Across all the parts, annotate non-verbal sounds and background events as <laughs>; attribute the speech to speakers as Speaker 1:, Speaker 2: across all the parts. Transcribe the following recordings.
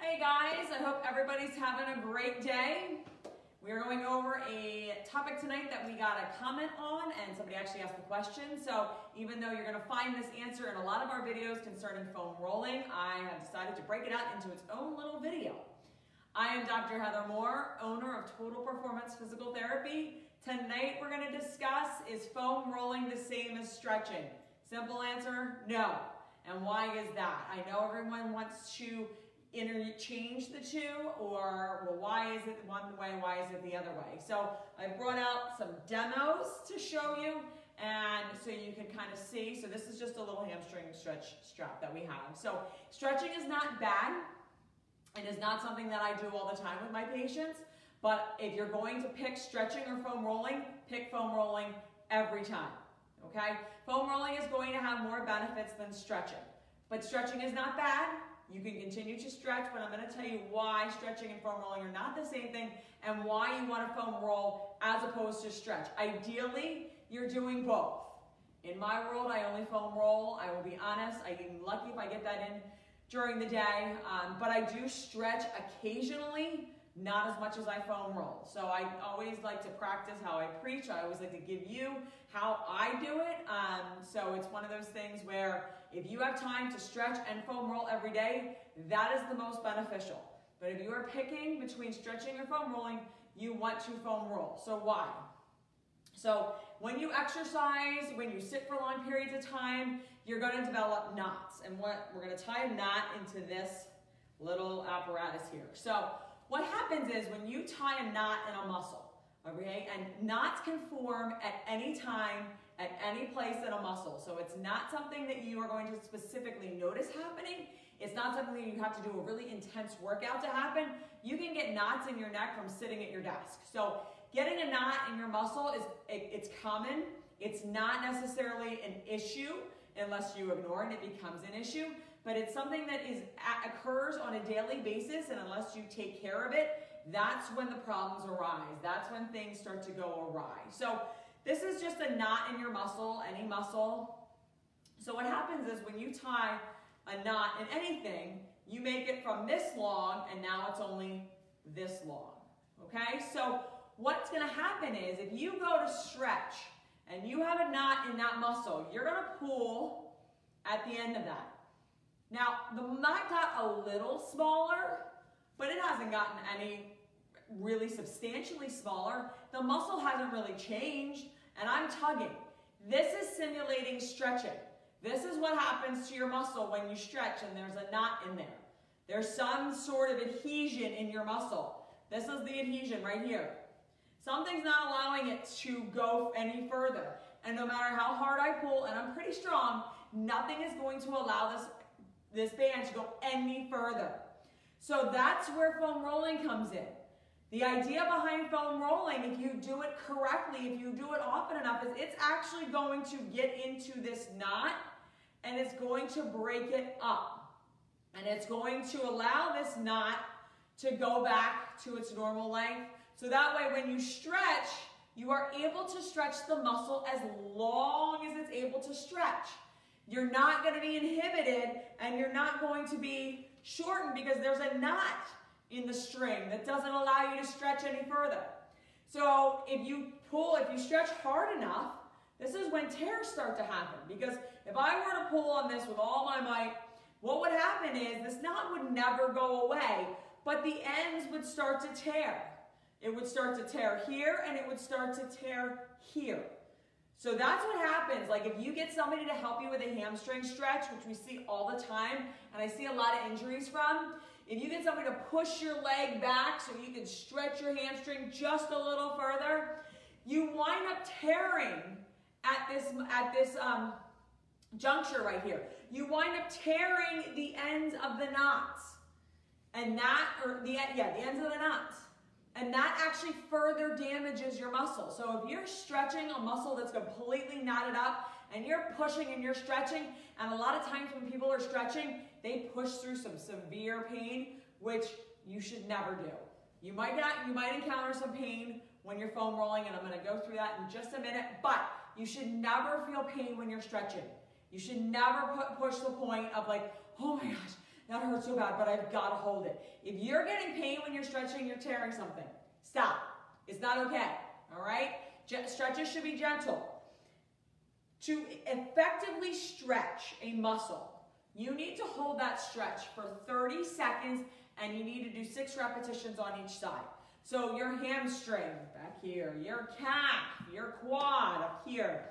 Speaker 1: Hey guys, I hope everybody's having a great day. We're going over a topic tonight that we got a comment on and somebody actually asked the question. So even though you're gonna find this answer in a lot of our videos concerning foam rolling, I have decided to break it out into its own little video. I am Dr. Heather Moore, owner of Total Performance Physical Therapy. Tonight we're gonna discuss, is foam rolling the same as stretching? Simple answer, no. And why is that? I know everyone wants to interchange the two or well why is it one way why is it the other way? So I brought out some demos to show you and so you can kind of see. So this is just a little hamstring stretch strap that we have. So stretching is not bad. It is not something that I do all the time with my patients but if you're going to pick stretching or foam rolling pick foam rolling every time okay? Foam rolling is going to have more benefits than stretching but stretching is not bad you can continue to stretch, but I'm going to tell you why stretching and foam rolling are not the same thing and why you want to foam roll as opposed to stretch. Ideally, you're doing both. In my world, I only foam roll. I will be honest. I'm lucky if I get that in during the day, um, but I do stretch occasionally not as much as I foam roll. So I always like to practice how I preach. I always like to give you how I do it. Um, so it's one of those things where if you have time to stretch and foam roll every day, that is the most beneficial. But if you are picking between stretching or foam rolling, you want to foam roll. So why? So when you exercise, when you sit for long periods of time, you're going to develop knots. And what we're going to tie a knot into this little apparatus here. So what happens is when you tie a knot in a muscle, okay, and knots can form at any time, at any place in a muscle. So it's not something that you are going to specifically notice happening. It's not something that you have to do a really intense workout to happen. You can get knots in your neck from sitting at your desk. So getting a knot in your muscle is it's common. It's not necessarily an issue unless you ignore it, and it becomes an issue but it's something that is occurs on a daily basis, and unless you take care of it, that's when the problems arise. That's when things start to go awry. So this is just a knot in your muscle, any muscle. So what happens is when you tie a knot in anything, you make it from this long, and now it's only this long. Okay, so what's gonna happen is if you go to stretch and you have a knot in that muscle, you're gonna pull at the end of that. Now, the knot got a little smaller, but it hasn't gotten any really substantially smaller. The muscle hasn't really changed, and I'm tugging. This is simulating stretching. This is what happens to your muscle when you stretch and there's a knot in there. There's some sort of adhesion in your muscle. This is the adhesion right here. Something's not allowing it to go any further. And no matter how hard I pull, and I'm pretty strong, nothing is going to allow this this band to go any further. So that's where foam rolling comes in. The idea behind foam rolling, if you do it correctly, if you do it often enough, is it's actually going to get into this knot and it's going to break it up. And it's going to allow this knot to go back to its normal length. So that way when you stretch, you are able to stretch the muscle as long as it's able to stretch. You're not going to be inhibited and you're not going to be shortened because there's a knot in the string that doesn't allow you to stretch any further. So if you pull, if you stretch hard enough, this is when tears start to happen. Because if I were to pull on this with all my might, what would happen is this knot would never go away, but the ends would start to tear. It would start to tear here and it would start to tear here. So that's what happens. Like if you get somebody to help you with a hamstring stretch, which we see all the time, and I see a lot of injuries from, if you get somebody to push your leg back so you can stretch your hamstring just a little further, you wind up tearing at this, at this um, juncture right here. You wind up tearing the ends of the knots. And that, or the, yeah, the ends of the knots. And that actually further damages your muscle. So if you're stretching a muscle that's completely knotted up and you're pushing and you're stretching, and a lot of times when people are stretching, they push through some severe pain, which you should never do. You might not, you might encounter some pain when you're foam rolling, and I'm gonna go through that in just a minute, but you should never feel pain when you're stretching. You should never put, push the point of like, oh my gosh, that hurts so bad, but I've got to hold it. If you're getting pain when you're stretching, you're tearing something. Stop. It's not okay. All right? Stretches should be gentle. To effectively stretch a muscle, you need to hold that stretch for 30 seconds and you need to do six repetitions on each side. So your hamstring back here, your calf, your quad up here,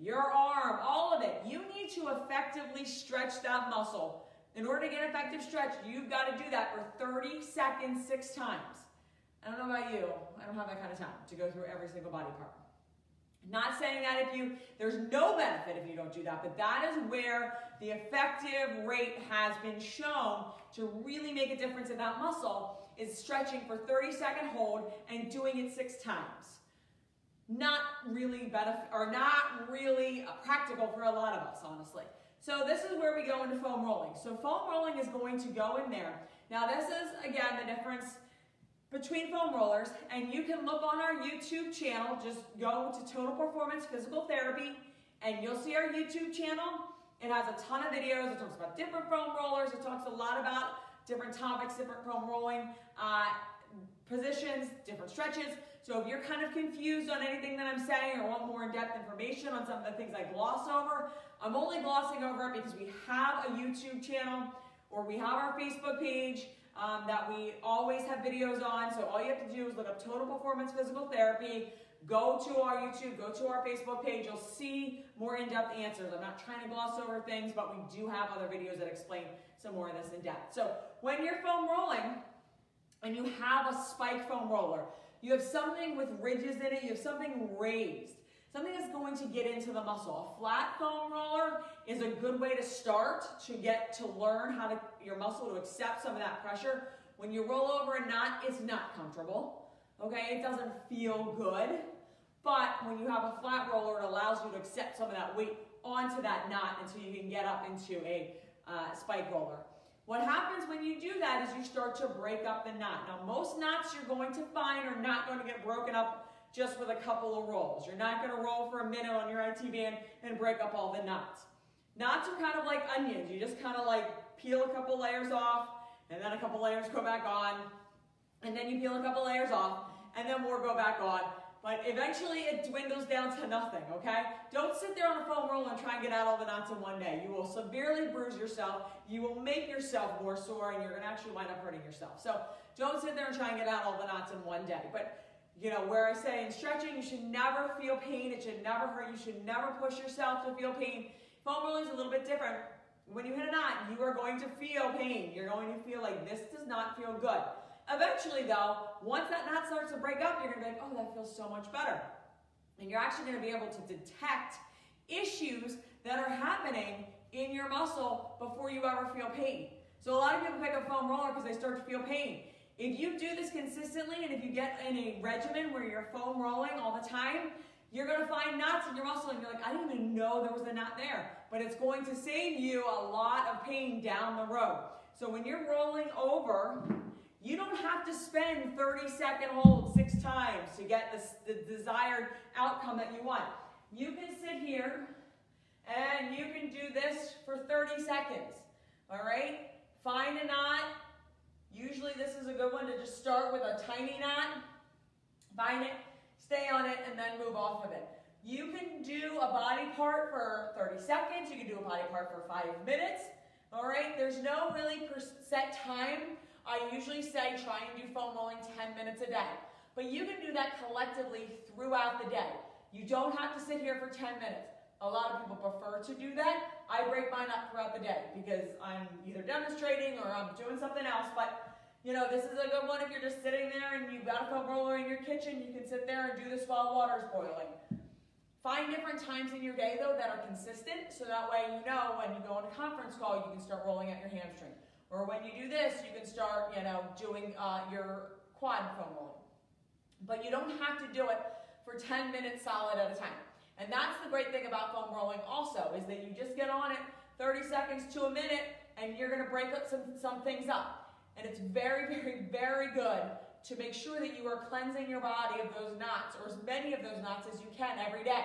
Speaker 1: your arm, all of it. You need to effectively stretch that muscle. In order to get an effective stretch, you've got to do that for 30 seconds, six times. I don't know about you. I don't have that kind of time to go through every single body part. Not saying that if you, there's no benefit if you don't do that, but that is where the effective rate has been shown to really make a difference in that muscle is stretching for 30 second hold and doing it six times. Not really benefit, or not really practical for a lot of us, honestly. So this is where we go into foam rolling. So foam rolling is going to go in there. Now this is, again, the difference between foam rollers, and you can look on our YouTube channel, just go to Total Performance Physical Therapy, and you'll see our YouTube channel. It has a ton of videos. It talks about different foam rollers. It talks a lot about different topics, different foam rolling uh, positions, different stretches. So if you're kind of confused on anything that I'm saying or want more in-depth information on some of the things I gloss over, I'm only glossing over it because we have a YouTube channel or we have our Facebook page um, that we always have videos on. So all you have to do is look up Total Performance Physical Therapy, go to our YouTube, go to our Facebook page. You'll see more in-depth answers. I'm not trying to gloss over things, but we do have other videos that explain some more of this in depth. So when you're foam rolling and you have a spike foam roller, you have something with ridges in it, you have something raised. Something that's going to get into the muscle. A flat foam roller is a good way to start to get to learn how to your muscle to accept some of that pressure. When you roll over a knot, it's not comfortable. Okay, it doesn't feel good. But when you have a flat roller, it allows you to accept some of that weight onto that knot until you can get up into a uh, spike roller. What happens when you do that is you start to break up the knot. Now, most knots you're going to find are not going to get broken up just with a couple of rolls. You're not going to roll for a minute on your IT band and break up all the knots. Knots are kind of like onions. You just kind of like peel a couple layers off, and then a couple layers go back on, and then you peel a couple layers off, and then more go back on. But eventually it dwindles down to nothing, okay? Don't sit there on a foam roller and try and get out all the knots in one day. You will severely bruise yourself. You will make yourself more sore, and you're to actually wind up hurting yourself. So don't sit there and try and get out all the knots in one day. But you know, where I say in stretching, you should never feel pain. It should never hurt. You should never push yourself to feel pain. Foam rolling is a little bit different. When you hit a knot, you are going to feel pain. You're going to feel like this does not feel good. Eventually, though, once that knot starts to break up, you're to be like, oh, that feels so much better. And you're actually to be able to detect issues that are happening in your muscle before you ever feel pain. So a lot of people pick a foam roller because they start to feel pain. If you do this consistently and if you get in a regimen where you're foam rolling all the time, you're to find knots in your muscle and you're like, I didn't even know there was a knot there. But it's going to save you a lot of pain down the road. So when you're rolling over, you don't have to spend 30 second holds six times to get the, the desired outcome that you want. You can sit here and you can do this for 30 seconds. All right? Find a knot, Usually this is a good one to just start with a tiny knot, find it, stay on it, and then move off of it. You can do a body part for 30 seconds. You can do a body part for five minutes. All right, there's no really set time. I usually say try and do foam rolling 10 minutes a day. But you can do that collectively throughout the day. You don't have to sit here for 10 minutes. A lot of people prefer to do that. I break mine up throughout the day because I'm either demonstrating or I'm doing something else. But, you know, this is a good one if you're just sitting there and you've got a foam roller in your kitchen. You can sit there and do this while water's boiling. Find different times in your day, though, that are consistent. So that way you know when you go on a conference call, you can start rolling out your hamstring. Or when you do this, you can start, you know, doing uh, your quad foam rolling. But you don't have to do it for 10 minutes solid at a time. And that's the great thing about foam rolling also, is that you just get on it 30 seconds to a minute and you're gonna break up some, some things up. And it's very, <laughs> very, very good to make sure that you are cleansing your body of those knots, or as many of those knots as you can every day.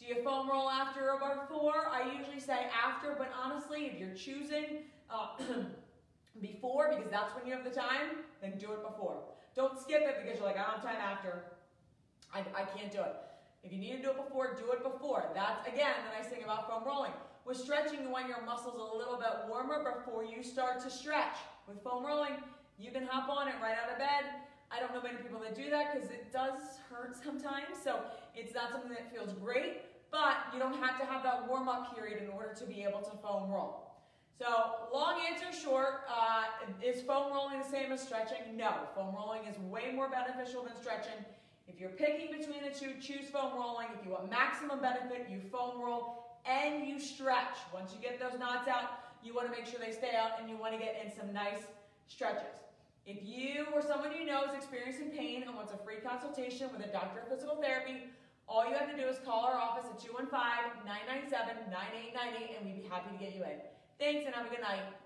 Speaker 1: Do you foam roll after or before? I usually say after, but honestly, if you're choosing, uh, <clears throat> before because that's when you have the time, then do it before. Don't skip it because you're like, I don't have time after. I, I can't do it. If you need to do it before, do it before. That's, again, the nice thing about foam rolling. With stretching, you want your muscles a little bit warmer before you start to stretch. With foam rolling, you can hop on it right out of bed. I don't know many people that do that because it does hurt sometimes. So it's not something that feels great, but you don't have to have that warm up period in order to be able to foam roll. So long answer short, uh, is foam rolling the same as stretching? No, foam rolling is way more beneficial than stretching. If you're picking between the two, choose foam rolling. If you want maximum benefit, you foam roll and you stretch. Once you get those knots out, you want to make sure they stay out and you want to get in some nice stretches. If you or someone you know is experiencing pain and wants a free consultation with a doctor of physical therapy, all you have to do is call our office at 215-997-9898 and we'd be happy to get you in. Thanks and have a good night.